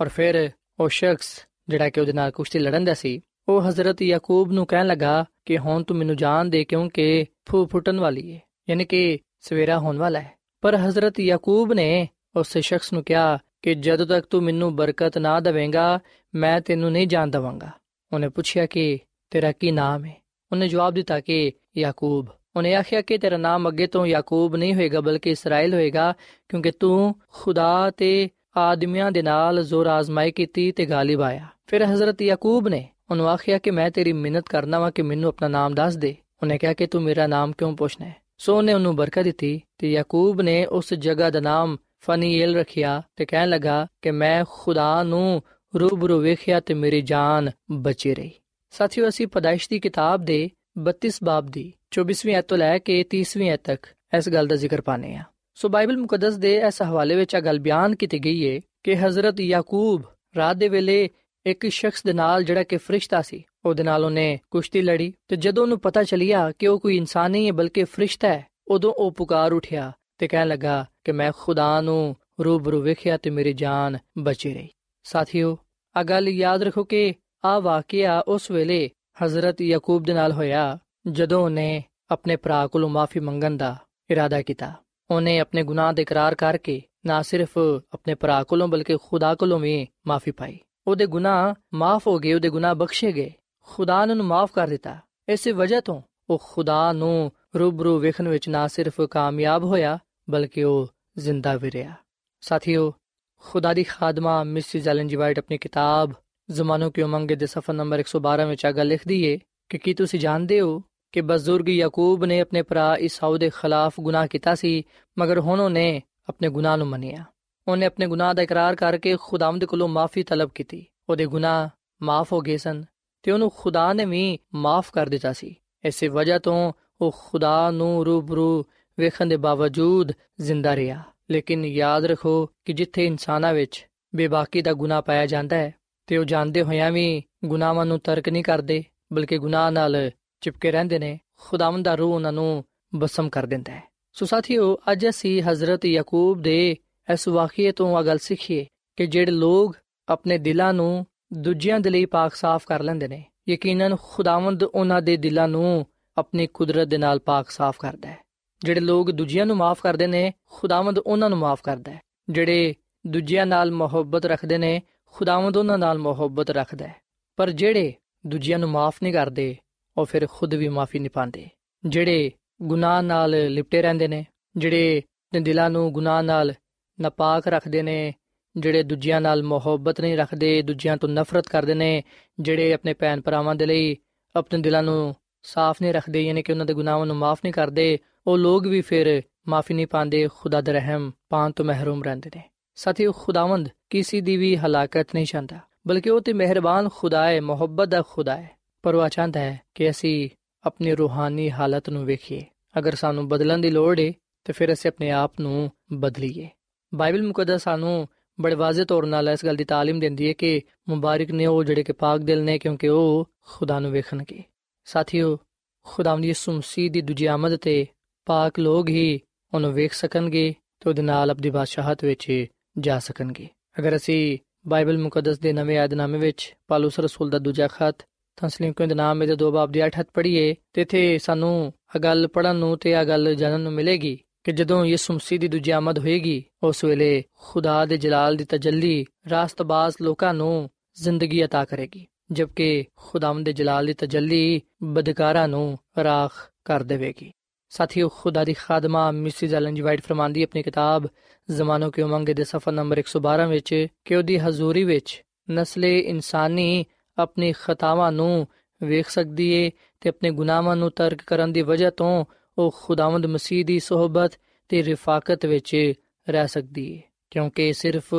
ਔਰ ਫਿਰ ਉਹ ਸ਼ਖਸ ਜਿਹੜਾ ਕਿ ਉਹਦੇ ਨਾਲ ਕੁਸ਼ਤੀ ਲੜਨ ਦਾ ਸੀ, ਉਹ ਹਜ਼ਰਤ ਯਾਕੂਬ ਨੂੰ ਕਹਿਣ ਲੱਗਾ ਕਿ ਹੁਣ ਤੂੰ ਮੈਨੂੰ ਜਾਣ ਦੇ ਕਿਉਂਕਿ ਫੂ ਫੁੱਟਣ ਵਾਲੀ ਹੈ ਯਾਨੀ ਕਿ ਸਵੇਰਾ ਹੋਣ ਵਾਲਾ ਹੈ ਪਰ ਹਜ਼ਰਤ ਯਾਕੂਬ ਨੇ ਉਸ ਸ਼ਖਸ ਨੂੰ ਕਿਹਾ ਕਿ ਜਦੋਂ ਤੱਕ ਤੂੰ ਮੈਨੂੰ ਬਰਕਤ ਨਾ ਦੇਵੇਂਗਾ, ਮੈਂ ਤੈਨੂੰ ਨਹੀਂ ਜਾਣ ਦਵਾਂਗਾ। ਉਹਨੇ ਪੁੱਛਿਆ ਕਿ ਤੇਰਾ ਕੀ ਨਾਮ ਹੈ ਉਹਨੇ ਜਵਾਬ ਦਿੱਤਾ ਕਿ ਯਾਕੂਬ। ਉਹਨੇ ਆਖਿਆ ਕਿ ਤੇਰਾ ਨਾਮ ਅੱਗੇ ਤੋਂ ਯਾਕੂਬ ਨਹੀਂ ਹੋਏਗਾ, ਬਲਕਿ ਇਸਰਾਇਲ ਹੋਏਗਾ, ਕਿਉਂਕਿ ਤੂੰ ਖੁਦਾ ਤੇ ਆਦਮੀਆਂ ਦੇ ਨਾਲ ਜ਼ੋਰ ਆਜ਼ਮਾਈ ਕੀਤੀ ਤੇ ਗਾਲਿਬ ਆਇਆ। ਫਿਰ ਹਜ਼ਰਤ ਯਾਕੂਬ ਨੇ ਉਹਨੂੰ ਆਖਿਆ ਕਿ ਮੈਂ ਤੇਰੀ ਮਿਹਨਤ ਕਰਨਾ ਵਾ ਕਿ ਮੈਨੂੰ ਆਪਣਾ ਨਾਮ ਦੱਸ ਦੇ। ਉਹਨੇ ਕਿਹਾ ਕਿ ਤੂੰ ਮੇਰਾ ਨਾਮ ਕਿਉਂ ਪੁੱਛਣਾ ਹੈ ਸੋ ਉਹਨੇ ਉਹਨੂੰ ਬਰਕਤ ਦਿੱਤੀ ਤੇ ਯਾਕੂਬ ਨੇ ਉਸ ਜਗ੍ਹਾ ਦਾ ਨਾਮ ਫਨੀਏਲ ਰੱਖਿਆ ਤੇ ਕਹਿਣ ਲੱਗਾ ਕਿ ਮੈਂ ਖੁਦਾ ਨੂੰ ਰੂਬਰੂ ਵੇਖਿਆ ਤੇ ਮੇਰੀ ਜਾਨ ਬਚੀ ਰਹੀ। ਸਾਥੀਓ, ਅਸੀਂ ਪਦਾਇਸ਼ ਦੀ ਕਿਤਾਬ ਦੇ 32 ਬਾਬ ਦੀ 24ਵੀਂ ਐਤ ਤੋਂ ਲੈ ਕੇ 30ਵੀਂ ਐਤ ਤੱਕ ਇਸ ਗੱਲ ਦਾ ਜ਼ਿਕਰ ਪਾਨੇ ਆ ਸੋ ਬਾਈਬਲ ਮੁਕੱਦਸ ਦੇ ਇਸ ਹਵਾਲੇ ਵਿੱਚ ਇਹ ਗੱਲ ਬਿਆਨ ਕੀਤੀ ਗਈ ਹੈ ਕਿ ਹਜ਼ਰਤ ਯਾਕੂਬ ਰਾਤ ਦੇ ਵੇਲੇ ਇੱਕ ਸ਼ਖਸ ਦੇ ਨਾਲ ਜਿਹੜਾ ਕਿ ਫਰਿਸ਼ਤਾ ਸੀ, ਉਹਦੇ ਨਾਲ ਉਹਨੇ ਕੁਸ਼ਤੀ ਲੜੀ ਤੇ ਜਦੋਂ ਉਹਨੂੰ ਪਤਾ ਚੱਲਿਆ ਕਿ ਉਹ ਕੋਈ ਇਨਸਾਨ ਨਹੀਂ ਹੈ ਬਲਕਿ ਫਰਿਸ਼ਤਾ ਹੈ, ਉਦੋਂ ਉਹ ਪੁਕਾਰ ਉਠਿਆ ਤੇ ਕਹਿਣ ਲੱਗਾ ਕਿ ਮੈਂ ਖੁਦਾ ਨੂੰ ਰੂਬਰੂ ਵੇਖਿਆ ਤੇ ਮੇਰੀ ਜਾਨ ਬਚੀ ਰਹੀ। ਸਾਥੀਓ ਆ ਗੱਲ ਯਾਦ ਰੱਖੋ ਕਿ ਆ ਵਾਕਿਆ ਉਸ ਵੇਲੇ ਹਜ਼ਰਤ ਯਾਕੂਬ ਦੇ ਨਾਲ ਹੋਇਆ, ਜਦੋਂ ਉਹਨੇ ਆਪਣੇ ਭਰਾ ਕੋਲੋਂ ਮਾਫੀ ਮੰਗਣ ਦਾ ਇਰਾਦਾ ਕੀਤਾ। ਉਹਨੇ ਆਪਣੇ ਗੁਨਾਹ ਦੇ ਇਕਰਾਰ ਕਰਕੇ ਨਾ ਸਿਰਫ ਆਪਣੇ ਭਰਾ ਕੋਲੋਂ ਬਲਕਿ ਖੁਦਾ ਕੋਲੋਂ ਵੀ ਮਾਫੀ ਪਾਈ। ਉਹਦੇ ਗੁਨਾਹ ਮਾਫ ਹੋ ਗਏ, ਉਹਦੇ ਗੁਨਾਹ ਬਖਸ਼ੇ ਗਏ। ਖੁਦਾ ਨੇ ਉਹਨੂੰ ਮਾਫ ਕਰ ਦਿੱਤਾ। ਇਸੇ ਵਜ੍ਹਾ ਤੋਂ ਉਹ ਖੁਦਾ ਨੂੰ ਰੂਬਰੂ ਵੇਖਣ ਵਿੱਚ ਨਾ ਸਿਰਫ ਕਾਮਯਾਬ ਹੋਇਆ, ਬਲਕਿ ਉਹ ਜ਼ਿੰਦਾ ਵੀ ਰਿਹਾ। ਸਾਥੀਓ, ਖੁਦਾ ਦੀ ਖਾਦਮਾ ਮਿਸਿਸ ਐਲਨ ਜੀ ਵਾਈਟ ਆਪਣੀ ਕਿਤਾਬ ਜ਼ਮਾਨੋ ਕੀ ਉਮੰਗ ਦੇ ਸਫਾ ਨੰਬਰ 112 ਵਿੱਚ ਆਗਾ ਲਿਖਦੀ ਏ ਕਿ ਕੀ ਤੁਸੀਂ ਜਾਣਦੇ ਹੋ ਕਿ ਬਜ਼ੁਰਗ ਯਾਕੂਬ ਨੇ ਆਪਣੇ ਭਰਾ ਇਸਾਉ ਦੇ ਖਿਲਾਫ ਗੁਨਾਹ ਕੀਤਾ ਸੀ, ਮਗਰ ਹੁਣ ਉਹਨੇ ਆਪਣੇ ਗੁਨਾਹ ਨੂੰ ਮੰਨਿਆ। ਉਹਨੇ ਆਪਣੇ ਗੁਨਾਹ ਦਾ ਇਕਰਾਰ ਕਰਕੇ ਖੁਦਾਵੰਦ ਕੋਲੋਂ ਮਾਫੀ ਤਲਬ ਕੀਤੀ। ਉਹਦੇ ਗੁਨਾਹ ਮਾਫ ਹੋ ਗਏ ਸਨ ਤੇ ਉਹਨੂੰ ਖੁਦਾ ਨੇ ਵੀ ਮਾਫ ਕਰ ਦਿੱਤਾ ਸੀ। ਇਸੇ ਵਜ੍ਹਾ ਤੋਂ ਉਹ ਖੁਦਾ ਨੂੰ ਰੂਬਰੂ ਵੇਖਣ ਦੇ ਬਾਵਜੂਦ ਜ਼ਿੰਦਾ ਰਿਹਾ। ਲੇਕਿਨ ਯਾਦ ਰੱਖੋ ਕਿ ਜਿੱਥੇ ਇਨਸਾਨਾਂ ਵਿੱਚ ਬੇਬਾਕੀ ਦਾ ਗੁਨਾਹ ਪਾਇਆ ਜਾਂਦਾ ਹੈ, ਤੇ ਉਹ ਜਾਣਦੇ ਹੋਇਆਂ ਵੀ ਗੁਨਾਹਾਂ ਨੂੰ ਤਰਕ ਨਹੀਂ ਕਰਦੇ, ਬਲਕਿ ਗੁਨਾਹ ਨਾਲ ਚਿਪਕੇ ਰਹਿੰਦੇ ਨੇ, ਖੁਦਾਵੰਦ ਦਾ ਰੂਹ ਉਹਨਾਂ ਨੂੰ ਬਸਮ ਕਰ ਦਿੰਦਾ ਹੈ। ਸੋ ਸਾਥੀਓ, ਅੱਜ ਅਸੀਂ ਹਜ਼ਰਤ ਯਾਕੂਬ ਦੇ ਇਸ ਵਾਕਿਏ ਤੋਂ ਆ ਗੱਲ ਸਿੱਖੀਏ ਕਿ ਜਿਹੜੇ ਲੋਕ ਆਪਣੇ ਦਿਲਾਂ ਨੂੰ ਦੂਜਿਆਂ ਦੇ ਲਈ ਪਾਕ ਸਾਫ਼ ਕਰ ਲੈਂਦੇ ਨੇ। ਯਕੀਨਨ ਖੁਦਾਵੰਦ ਉਹਨਾਂ ਦੇ ਦਿਲਾਂ ਨੂੰ ਆਪਣੀ ਕੁਦਰਤ ਦੇ ਨਾਲ ਪਾਕ ਸਾਫ਼ ਕਰਦਾ ਹੈ। ਜਿਹੜੇ ਲੋਕ ਦੂਜਿਆਂ ਨੂੰ ਮਾਫ ਕਰਦੇ ਨੇ, ਖੁਦਾਵੰਦ ਉਹਨਾਂ ਨੂੰ ਮਾਫ ਕਰਦਾ ਹੈ। ਜਿਹੜੇ ਦੂਜਿਆਂ ਨਾਲ ਮੁਹੱਬਤ ਰੱਖਦੇ ਨੇ, ਖੁਦਾਵੰਦ ਉਹਨਾਂ ਨਾਲ ਮੁਹੱਬਤ ਰੱਖਦਾ ਹੈ। ਪਰ ਜਿਹੜੇ ਦੂਜਿਆਂ ਨੂੰ ਮਾਫ ਨਹੀਂ ਕਰਦੇ, ਉਹ ਫਿਰ ਖੁਦ ਵੀ ਮਾਫੀ ਨਹੀਂ ਪਾਉਂਦੇ। ਜਿਹੜੇ ਗੁਨਾਹ ਨਾਲ ਲਿਪਟੇ ਰਹਿੰਦੇ ਨੇ, ਜਿਹੜੇ ਆਪਣੇ ਦਿਲਾਂ ਨੂੰ ਗੁਨਾਹ ਨਾਲ ਨਾਪਾਕ ਰੱਖਦੇ ਨੇ, ਜਿਹੜੇ ਦੂਜਿਆਂ ਨਾਲ ਮੁਹੱਬਤ ਨਹੀਂ ਰੱਖਦੇ, ਦੂਜਿਆਂ ਤੋਂ ਨਫ਼ਰਤ ਕਰਦੇ ਨੇ, ਜਿਹੜੇ ਆਪਣੇ ਭੈਣ ਭਰਾਵਾਂ ਦੇ ਲਈ ਆਪਣੇ ਦਿਲਾਂ ਨੂੰ ਸਾਫ਼ ਨਹੀਂ ਰੱਖਦੇ, ਯਾਨੀ ਕਿ ਉਹਨਾਂ ਦੇ ਗੁਨਾਹਾਂ ਨੂੰ ਮਾਫ ਨਹੀਂ ਕਰਦੇ, ਉਹ ਲੋਕ ਵੀ ਫਿਰ ਮਾਫੀ ਨਹੀਂ ਪਾਉਂਦੇ, ਖੁਦਾ ਦਾ ਰਹਿਮ ਪਾਣ ਤੋਂ ਮਹਿਰੂਮ ਰਹਿੰਦੇ ਨੇ। ਸਾਥੀ ਖੁਦਾਵੰਦ ਕਿਸੇ ਦੀ ਵੀ ਹਲਾਕਤ ਨਹੀਂ ਚਾਹੁੰਦਾ, ਬਲਕਿ ਉਹ ਤੇ ਮਿਹਰਬਾਨ ਖੁਦਾ ਹੈ ਮੁਹੱਬਤ ਦਾ ਖੁਦਾ ਹੈ ਪਰ ਉਹ ਚਾਹੁੰਦਾ ਹੈ ਕਿ ਅਸੀਂ ਆਪਣੀ ਰੂਹਾਨੀ ਹਾਲਤ ਨੂੰ ਵੇਖੀਏ। ਅਗਰ ਸਾਨੂੰ ਬਦਲਣ ਦੀ ਲੋੜ ਹੈ ਤੇ ਫਿਰ ਅਸੀਂ ਆਪਣੇ ਆਪ ਨੂੰ ਬਦਲੀਏ। ਬਾਈਬਲ ਮੁਕੱਦਸ ਸਾਨੂੰ ਬੜੇ ਵਾਜ਼ਿਹ ਤੌਰ ਨਾਲ ਇਸ ਗੱਲ ਦੀ ਤਾਲੀਮ ਦਿੰਦੀ ਹੈ ਕਿ ਮੁਬਾਰਕ ਨੇ ਉਹ ਜਿਹੜੇ ਕਿ ਪਾਕ ਦਿਲ ਨੇ, ਕਿਉਂਕਿ ਉਹ ਖੁਦਾ ਨੂੰ ਵੇਖਣਗੇ। ਸਾਥੀਓ ਖੁਦਾਵੰਦ ਯਿਸੂ ਮਸੀਹ ਦੀ ਦੂਜੀ ਆਮਦ ਤੇ ਪਾਕ ਲੋਗ ਹੀ ਉਹਨੂੰ ਵੇਖ ਸਕਣਗੇ ਤੇ ਉਹਦੇ ਨਾਲ ਆਪਣੀ ਬਾਦਸ਼ਾਹਤ ਵਿੱਚ ਜਾ ਸਕਣਗੇ ਅਗਰ ਅਸੀਂ ਬਾਈਬਲ ਮੁਕੱਦਸ ਦੇ ਨਵੇਂ ਆਦਨਾਮੇ ਵਿੱਚ ਪਾਲੂਸ ਰਸੂਲ ਦਾ ਦੂਜਾ ਖਤ ਤਸਲੀਮ ਦੇ ਨਾਮ ਦੇ ਦੋ ਬਾਬ ਦੀ 8 ਹੱਥ ਪੜ੍ਹੀਏ ਤੇ ਇਥੇ ਸਾਨੂੰ ਇਹ ਗੱਲ ਪੜਨ ਨੂੰ ਤੇ ਇਹ ਗੱਲ ਜਾਣਨ ਨੂੰ ਮਿਲੇਗੀ ਕਿ ਜਦੋਂ ਯਿਸੂ ਮਸੀਹ ਦੀ ਦੂਜੀ ਆਮਦ ਹੋਏਗੀ ਉਸ ਵੇਲੇ ਖੁਦਾ ਦੇ ਜਲਾਲ ਦੀ ਤਜੱਲੀ ਰਾਸਤਬਾਜ਼ ਲੋਕਾਂ ਨੂੰ ਜ਼ਿੰਦਗੀ عطا ਕਰੇਗੀ ਜਦਕਿ ਖੁਦਾਵੰਦ ਦੇ ਜਲਾਲ ਦੀ ਤਜੱਲੀ ਬਦਕਾਰਾਂ ਨੂੰ ਰਾਖ ਕਰ ਦੇਵੇਗੀ। ਸਾਥੀਓ, ਖੁਦਾ ਦੀ ਖਾਦਮਾ ਮਿਸਿਸ ਐਲਨ ਜੀ ਵਾਈਟ ਫਰਮਾਂਦੀ ਆਪਣੀ ਕਿਤਾਬ ਜ਼ਮਾਨੋ ਕੇ ਉਮੰਗ ਦੇ ਸਫਾ ਨੰਬਰ 112 ਵਿੱਚ ਕਿ ਉਹਦੀ ਹਜ਼ੂਰੀ ਵਿੱਚ ਨਸਲੇ ਇਨਸਾਨੀ ਆਪਣੀ ਖਤਾਵਾਂ ਨੂੰ ਵੇਖ ਸਕਦੀ ਏ ਤੇ ਆਪਣੇ ਗੁਨਾਹਾਂ ਨੂੰ ਤਰਕ ਕਰਨ ਦੀ ਵਜ੍ਹਾ ਤੋਂ ਉਹ ਖੁਦਾਵੰਦ ਮਸੀਹ ਦੀ ਸਹਬਤ ਤੇ ਰਿਫਾਕਤ ਵਿੱਚ ਰਹਿ ਸਕਦੀ ਏ। ਕਿਉਂਕਿ ਸਿਰਫ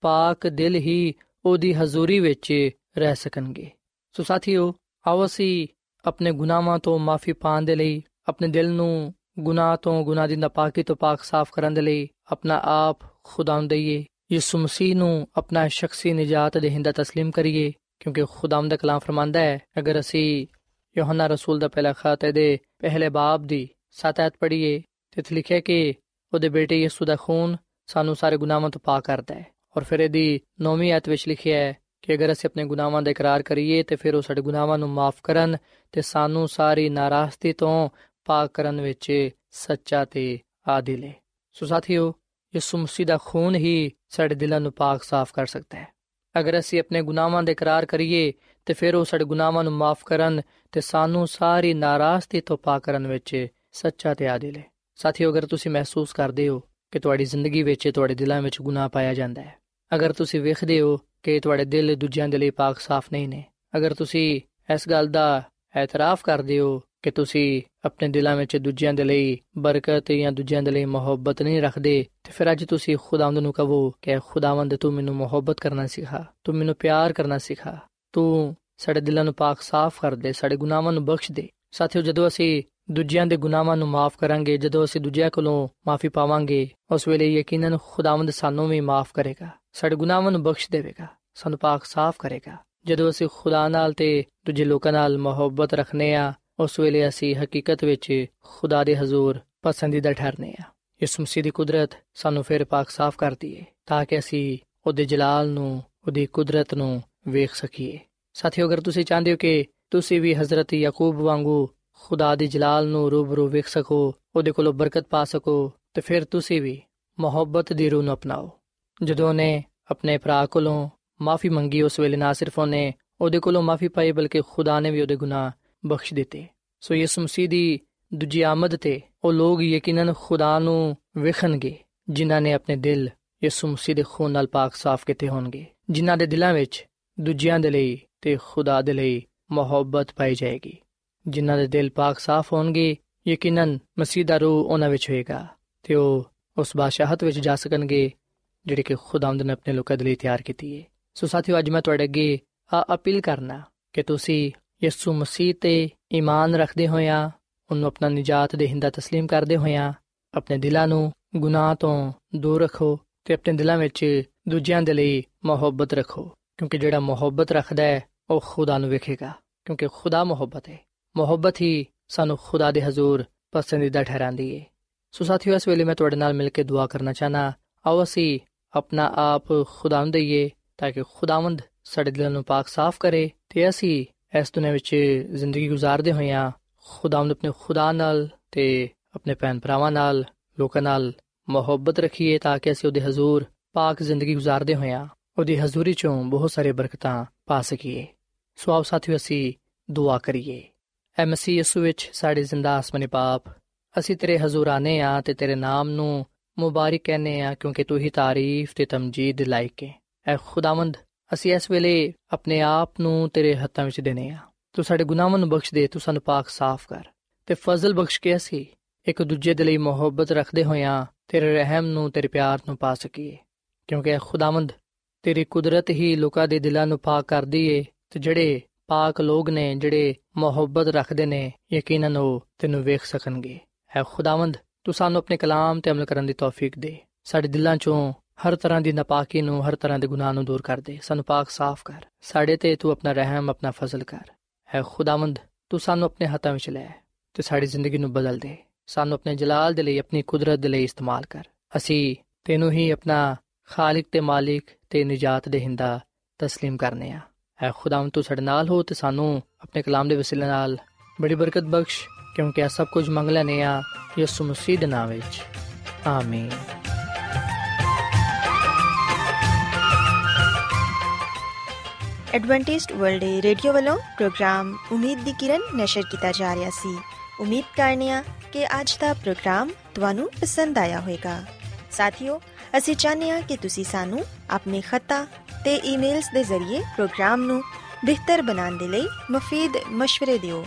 ਪਾਕ ਦਿਲ ਹੀ ਉਹਦੀ ਹਜ਼ੂਰੀ ਵਿੱਚ ਰਹਿ ਸਕਣਗੇ ਸੋ ਸਾਥੀਓ ਆਓ ਅਸੀਂ ਆਪਣੇ ਗੁਨਾਹਾਂ ਤੋਂ ਮਾਫੀ ਪਾਣ ਦੇ ਲਈ ਆਪਣੇ ਦਿਲ ਨੂੰ ਗੁਨਾਹ ਤੋਂ ਗੁਨਾਹ ਦੀ ਨਾਪਾਕੀ ਤੋਂ ਪਾਕ ਸਾਫ਼ ਕਰਨ ਦੇ ਲਈ ਆਪਣਾ ਆਪ ਖੁਦਾ ਨੂੰ ਦਈਏ ਯਿਸੂ ਮਸੀਹ ਨੂੰ ਆਪਣਾ ਸ਼ਖਸੀ ਨਜਾਤ ਦੇਹਿੰਦਾ تسلیم ਕਰੀਏ ਕਿਉਂਕਿ ਖੁਦਾਮ ਦਾ ਕਲਾਮ ਫਰਮਾਂਦਾ ਹੈ ਅਗਰ ਅਸੀਂ ਯੋਹਨਾ ਰਸੂਲ ਦਾ ਪਹਿਲਾ ਖਤ ਦੇ ਪਹਿਲੇ ਬਾਬ ਦੀ 7 ਆਇਤ ਪੜ੍ਹੀਏ ਤੇ ਇੱਥੇ ਲਿਖਿਆ ਕਿ ਉਹਦੇ ਬੇਟੇ ਯਿਸੂ ਦਾ ਖੂਨ ਸਾਨੂੰ ਸਾਰੇ ਗੁਨਾਹਾਂ ਤੋਂ ਪਾਕ ਕਰਦਾ ਹੈ ਔਰ ਫਿਰ ਇਹਦੀ 9ਵੀਂ ਆਇਤ ਵਿੱਚ ਲਿਖਿਆ ਹੈ ਕਿ ਅਗਰ ਅਸੀਂ ਆਪਣੇ ਗੁਨਾਹਾਂ ਦਾ ਇਕਰਾਰ ਕਰੀਏ ਤੇ ਫਿਰ ਉਹ ਸਾਡੇ ਗੁਨਾਹਾਂ ਨੂੰ ਮਾਫ ਕਰਨ ਤੇ ਸਾਨੂੰ ਸਾਰੀ ਨਾਰਾਜ਼ਗੀ ਤੋਂ ਪਾਕ ਕਰਨ ਵਿੱਚ ਸੱਚਾ ਤੇ ਆਦਿਲ ਹੈ। ਸੋ ਸਾਥੀਓ, ਯਿਸੂ ਮਸੀਹ ਦਾ ਖੂਨ ਹੀ ਸਾਡੇ ਦਿਲਾਂ ਨੂੰ ਪਾਕ ਸਾਫ਼ ਕਰ ਸਕਦਾ ਹੈ। ਅਗਰ ਅਸੀਂ ਆਪਣੇ ਗੁਨਾਹਾਂ ਦਾ ਇਕਰਾਰ ਕਰੀਏ ਤੇ ਫਿਰ ਉਹ ਸਾਡੇ ਗੁਨਾਹਾਂ ਨੂੰ ਮਾਫ ਕਰਨ ਤੇ ਸਾਨੂੰ ਸਾਰੀ ਨਾਰਾਜ਼ਗੀ ਤੋਂ ਪਾਕ ਕਰਨ ਵਿੱਚ ਸੱਚਾ ਤੇ ਆਦਿਲ ਹੈ। ਸਾਥੀਓ, ਅਗਰ ਤੁਸੀਂ ਮਹਿਸੂਸ ਕਰਦੇ ਹੋ ਕਿ ਤੁਹਾਡੀ ਜ਼ਿੰਦਗੀ ਵਿੱਚ, ਤੁਹਾਡੇ ਦਿਲਾਂ ਵਿੱਚ ਗੁਨਾਹ ਪਾਇਆ ਜਾਂਦਾ ਹੈ, ਅਗਰ ਤੁਸੀਂ ਵੇਖਦੇ ਹੋ ਕਿ ਤੁਹਾਡੇ ਦਿਲ ਦੂਜਿਆਂ ਦੇ ਲਈ ਪਾਕ ਸਾਫ਼ ਨਹੀਂ ਨੇ। ਅਗਰ ਤੁਸੀਂ ਇਸ ਗੱਲ ਦਾ ਇਤਰਾਫ ਕਰਦੇ ਹੋ ਕਿ ਤੁਸੀਂ ਆਪਣੇ ਦਿਲਾਂ ਵਿੱਚ ਦੂਜਿਆਂ ਦੇ ਲਈ ਬਰਕਤ ਜਾਂ ਦੂਜਿਆਂ ਦੇ ਲਈ ਮੁਹੱਬਤ ਨਹੀਂ ਰੱਖਦੇ, ਤੇ ਫਿਰ ਅੱਜ ਤੁਸੀਂ ਖੁਦਾਵੰਦ ਨੂੰ ਕਹੋ ਕਿ ਖੁਦਾਵੰਦ, ਤੂੰ ਮੈਨੂੰ ਮੁਹੱਬਤ ਕਰਨਾ ਸਿਖਾ, ਤੂੰ ਮੈਨੂੰ ਪਿਆਰ ਕਰਨਾ ਸਿਖਾ, ਤੂੰ ਸਾਡੇ ਦਿਲਾਂ ਨੂੰ ਪਾਕ ਸਾਫ਼ ਕਰ ਦੇ, ਸਾਡੇ ਗੁਨਾਹਾਂ ਨੂੰ ਬਖਸ਼ ਦੇ। ਸਾਥੀਓ, ਜਦੋਂ ਅਸੀਂ ਦੂਜਿਆਂ ਦੇ ਗੁਨਾਹਾਂ ਨੂੰ ਮਾਫ ਕਰਾਂਗੇ, ਜਦੋਂ ਅਸੀਂ ਦੂਜਿਆਂ ਕੋਲੋਂ ਮਾਫੀ ਪਾਵਾਂਗੇ, ਉਸ ਵੇਲੇ ਯਕੀਨਨ ਖੁਦਾਵੰਦ ਸਾਨੂੰ ਵੀ ਮਾਫ ਕਰੇਗਾ। ਸਾਡੇ ਗੁਨਾਹਾਂ ਨੂੰ ਬਖਸ਼ ਦੇਵੇਗਾ, ਸਾਨੂੰ ਪਾਕ ਸਾਫ਼ ਕਰੇਗਾ। ਜਦੋਂ ਅਸੀਂ ਖੁਦਾ ਨਾਲ ਤੇ ਦੂਜੇ ਲੋਕਾਂ ਨਾਲ ਮੁਹੱਬਤ ਰੱਖਨੇ ਆ, ਉਸ ਵੇਲੇ ਅਸੀਂ ਹਕੀਕਤ ਵਿੱਚ ਖੁਦਾ ਦੇ ਹਜ਼ੂਰ ਪਸੰਦੀਦਾ ਠਹਿਰਨੇ ਆ। ਯਿਸੂ ਮਸੀਹ ਦੀ ਕੁਦਰਤ ਸਾਨੂੰ ਫਿਰ ਪਾਕ ਸਾਫ਼ ਕਰਦੀ ਏ ਤਾਂ ਕਿ ਅਸੀਂ ਉਹਦੇ ਜਲਾਲ ਨੂੰ, ਉਹਦੀ ਕੁਦਰਤ ਨੂੰ ਵੇਖ ਸਕੀਏ। ਸਾਥੀਓ, ਅਗਰ ਤੁਸੀਂ ਚਾਹੁੰਦੇ ਹੋ ਕਿ ਤੁਸੀਂ ਵੀ ਹਜ਼ਰਤ ਯਾਕੂਬ ਵਾਂਗੂ ਖੁਦਾ ਦੇ ਜਲਾਲ ਨੂੰ ਰੂਬਰੂ ਵੇਖ ਸਕੋ, ਉਹਦੇ ਕੋਲੋਂ ਬਰਕਤ ਪਾ ਸਕੋ, ਤੇ ਫਿਰ ਤੁਸੀਂ ਵੀ ਮੁਹੱਬਤ ਦੀ ਰੂਹ ਨੂੰ ਅਪਣਾਓ। ਜਦੋਂ ਨੇ ਆਪਣੇ ਭਰਾ ਕੋਲੋਂ ਮਾਫੀ ਮੰਗੀ, ਉਸ ਵੇਲੇ ਨਾ ਸਿਰਫ ਉਹਨੇ ਉਹਦੇ ਕੋਲੋਂ ਮਾਫੀ ਪਾਈ, ਬਲਕਿ ਖੁਦਾ ਨੇ ਵੀ ਉਹਦੇ ਗੁਨਾਹ ਬਖਸ਼ ਦਿੱਤੇ। ਸੋ ਯਿਸੂ ਮਸੀਹ ਦੀ ਦੂਜੀ ਆਮਦ ਤੇ ਉਹ ਲੋਕ ਯਕੀਨਨ ਖੁਦਾ ਨੂੰ ਵੇਖਣਗੇ, ਜਿਨ੍ਹਾਂ ਨੇ ਆਪਣੇ ਦਿਲ ਯਿਸੂ ਮਸੀਹ ਦੇ ਖੂਨ ਨਾਲ ਪਾਕ ਸਾਫ਼ ਕੀਤੇ ਹੋਣਗੇ, ਜਿਨ੍ਹਾਂ ਦੇ ਦਿਲਾਂ ਵਿੱਚ ਦੂਜਿਆਂ ਦੇ ਲਈ ਤੇ ਖੁਦਾ ਦੇ ਲਈ ਮੁਹੱਬਤ ਪਾਈ ਜਾਏਗੀ। ਜਿਨ੍ਹਾਂ ਦੇ ਦਿਲ ਪਾਕ ਸਾਫ਼ ਹੋਣਗੇ, ਯਕੀਨਨ ਮਸੀਹ ਦਾ ਰੂਹ ਉਹਨਾਂ ਵਿੱਚ ਹੋਏਗਾ ਤੇ ਉਹ ਉਸ ਬਾਦਸ਼ਾਹਤ ਵਿੱਚ ਜਾ ਸਕਣਗੇ ਜਿਹੜੇ ਕਿ ਖੁਦਾਵੰਦ ਨੇ ਆਪਣੇ ਲੋਕਾਂ ਦੇ ਲਈ ਤਿਆਰ ਕੀਤੀ ਹੈ ਸੋ ਸਾਥੀਓ ਅੱਜ ਮੈਂ ਤੁਹਾਡੇ ਅੱਗੇ ਆ ਅਪੀਲ ਕਰਨਾ ਕਿ ਤੁਸੀਂ ਯਿਸੂ ਮਸੀਹ ਤੇ ਈਮਾਨ ਰੱਖਦੇ ਹੋਇਆਂ ਉਹਨੂੰ ਆਪਣਾ ਨਜਾਤ ਦੇਹਿੰਦਾ تسلیم ਕਰਦੇ ਹੋਇਆਂ ਆਪਣੇ ਦਿਲਾਂ ਨੂੰ ਗੁਨਾਹ ਤੋਂ ਦੂਰ ਰੱਖੋ ਤੇ ਆਪਣੇ ਦਿਲਾਂ ਵਿੱਚ ਦੂਜਿਆਂ ਦੇ ਲਈ ਮੁਹੱਬਤ ਰੱਖੋ ਕਿਉਂਕਿ ਜਿਹੜਾ ਮੁਹੱਬਤ ਰੱਖਦਾ ਹੈ ਉਹ ਖੁਦਾ ਨੂੰ ਵੇਖੇਗਾ ਕਿਉਂਕਿ ਖੁਦਾ ਮੁਹੱਬਤ ਹੈ ਮੁਹੱਬਤ ਹੀ ਸਾਨੂੰ ਖੁਦਾ ਦੇ ਹਜ਼ੂਰ ਪਸੰਦੀਦਾ ਠਹਿਰਾਂਦੀ ਹੈ ਸੋ ਸਾਥੀਓ ਇਸ ਵੇਲੇ ਮੈਂ ਤੁਹਾਡੇ ਨਾਲ ਮਿਲ ਕੇ ਦੁਆ ਕਰਨਾ ਚਾਹਨਾ ਆਓ ਅਸੀਂ ਆਪਣਾ ਆਪ ਖੁਦਾਵੰਦ ਦਈਏ ਤਾਂ ਕਿ ਖੁਦਾਵੰਦ ਸਾਡੇ ਦਿਲਾਂ ਨੂੰ پاک ਸਾਫ਼ ਕਰੇ ਤੇ ਅਸੀਂ ਇਸ ਦੁਨੀਆਂ ਵਿੱਚ ਜ਼ਿੰਦਗੀ گزارਦੇ ਹੋਈਆਂ ਖੁਦਾਵੰਦ ਆਪਣੇ ਖੁਦਾ ਨਾਲ ਤੇ ਆਪਣੇ ਭੈਣ ਭਰਾਵਾਂ ਨਾਲ, ਲੋਕਾਂ ਨਾਲ ਮੁਹੱਬਤ ਰੱਖੀਏ ਤਾਂ ਕਿ ਅਸੀਂ ਉਹਦੇ ਹਜ਼ੂਰ پاک ਜ਼ਿੰਦਗੀ گزارਦੇ ਹੋਈਆਂ ਉਹਦੀ ਹਜ਼ੂਰੀ ਚੋਂ ਬਹੁਤ ਸਾਰੇ ਬਰਕਤਾਂ ਪਾ ਸਕੀਏ। ਸੋ ਆਪ ਸਾਥੀਓ, ਅਸੀਂ ਦੁਆ ਕਰੀਏ। ਐ ਮਸੀਹ ਯਿਸੂ ਵਿੱਚ ਸਾਡੇ ਜ਼ਿੰਦਾ ਆਸਮਾਨੀ ਬਾਪ ਅਸੀਂ ਤੇਰੇ ਹਜ਼ੂਰ ਆਨੇ ਆ ਤੇ ਤੇਰੇ ਨਾਮ ਨੂੰ ਮੁਬਾਰਕ ਕਹਿੰਨੇ ਆ ਕਿਉਂਕਿ ਤੂੰ ਹੀ ਤਾਰੀਫ ਤੇ ਤਮਜੀਦ ਲਾਇਕ ਹੈ ਐ ਖੁਦਾਵੰਦ, ਅਸੀਂ ਇਸ ਵੇਲੇ ਆਪਣੇ ਆਪ ਨੂੰ ਤੇਰੇ ਹੱਥਾਂ ਵਿੱਚ ਦੇਨੇ ਆ। ਤੂੰ ਸਾਡੇ ਗੁਨਾਹਾਂ ਨੂੰ ਬਖਸ਼ ਦੇ, ਤੂੰ ਸਾਨੂੰ ਪਾਕ ਸਾਫ਼ ਕਰ। ਤੇ ਫਜ਼ਲ ਬਖਸ਼ ਕੇ ਅਸੀਂ ਇੱਕ ਦੂਜੇ ਦੇ ਲਈ ਮੁਹੱਬਤ ਰੱਖਦੇ ਹੋਇਆਂ ਤੇਰੇ ਰਹਿਮ ਨੂੰ, ਤੇਰੇ ਪਿਆਰ ਨੂੰ ਪਾ ਸਕੀਏ। ਕਿਉਂਕਿ ਐ ਖੁਦਾਵੰਦ, ਤੇਰੀ ਕੁਦਰਤ ਹੀ ਲੋਕਾਂ ਦੇ ਦਿਲਾਂ ਨੂੰ ਪਾਕ ਕਰਦੀ ਏ ਤੇ ਜਿਹੜੇ ਪਾਕ ਲੋਕ ਨੇ, ਜਿਹੜੇ ਮੁਹੱਬਤ ਰੱਖਦੇ ਨੇ, ਯਕੀਨਨ ਉਹ ਤੈਨੂੰ ਵੇਖ ਸਕਣਗੇ। ਐ ਖੁਦਾਵੰਦ ਤੂੰ ਸਾਨੂੰ ਆਪਣੇ ਕਲਾਮ ਤੇ ਅਮਲ ਕਰਨ ਦੀ ਤੌਫੀਕ ਦੇ ਸਾਡੇ ਦਿਲਾਂ ਚੋਂ ਹਰ ਤਰ੍ਹਾਂ ਦੀ ਨਾਪਾਕੀ ਨੂੰ ਹਰ ਤਰ੍ਹਾਂ ਦੇ ਗੁਨਾਹ ਨੂੰ ਦੂਰ ਕਰ ਦੇ ਸਾਨੂੰ ਪਾਕ ਸਾਫ਼ ਕਰ ਸਾਡੇ ਤੇ ਤੂੰ ਆਪਣਾ ਰਹਿਮ ਆਪਣਾ ਫਜ਼ਲ ਕਰ ਐ ਖੁਦਾਵੰਦ ਤੂੰ ਸਾਨੂੰ ਆਪਣੇ ਹੱਥਾਂ ਵਿੱਚ ਲੈ ਤੇ ਸਾਡੀ ਜ਼ਿੰਦਗੀ ਨੂੰ ਬਦਲ ਦੇ ਸਾਨੂੰ ਆਪਣੇ ਜਲਾਲ ਦੇ ਲਈ ਆਪਣੀ ਕੁਦਰਤ ਦੇ ਲਈ ਇਸਤੇਮਾਲ ਕਰ ਅਸੀਂ ਤੈਨੂੰ ਹੀ ਆਪਣਾ ਖਾਲਿਕ ਤੇ ਮਾਲਿਕ ਤੇ ਨਜਾਤ ਦੇਹਿੰਦਾ تسلیم ਕਰਨੇ ਆ ਐ ਖੁਦਾਵੰਦ ਤੂੰ ਸਾਡੇ ਨਾਲ ਹੋ ਤੇ ਸਾਨੂੰ ਆਪਣੇ ਕਲਾਮ ਦੇ ਵਸੀਲੇ ਨਾਲ ਬੜੀ ਬਰਕਤ ਬਖਸ਼ ਕਿਉਂਕਿ ਇਹ ਸਭ ਕੁਝ ਮੰਗ ਲੈਨੇ ਆ, ਯਿਸੂ ਮਸੀਹ ਦੇ ਨਾਮ ਵਿੱਚ। ਆਮੀਨ। ਐਡਵੈਂਟਿਸਟ ਵਰਲਡ ਰੇਡੀਓ ਵੱਲੋਂ ਪ੍ਰੋਗਰਾਮ ਉਮੀਦ ਦੀ ਕਿਰਨ ਨਿਸ਼ਰ ਕੀਤਾ ਜਾ ਰਿਹਾ ਸੀ। ਉਮੀਦ ਕਰਨੇ ਆ ਕਿ ਅੱਜ ਦਾ ਪ੍ਰੋਗਰਾਮ ਤੁਹਾਨੂੰ ਪਸੰਦ ਆਇਆ ਹੋਵੇਗਾ। ਸਾਥੀਓ, ਅਸੀਂ ਚਾਹੁੰਦੇ ਹਾਂ ਕਿ ਤੁਸੀਂ ਸਾਨੂੰ ਆਪਣੇ ਖਤਾ ਤੇ ਈਮੇਲਸ ਦੇ ਜ਼ਰੀਏ ਪ੍ਰੋਗਰਾਮ ਨੂੰ ਬਿਹਤਰ ਬਣਾਉਣ ਦੇ ਲਈ ਮਫੀਦ مشਵਰੇ ਦਿਓ।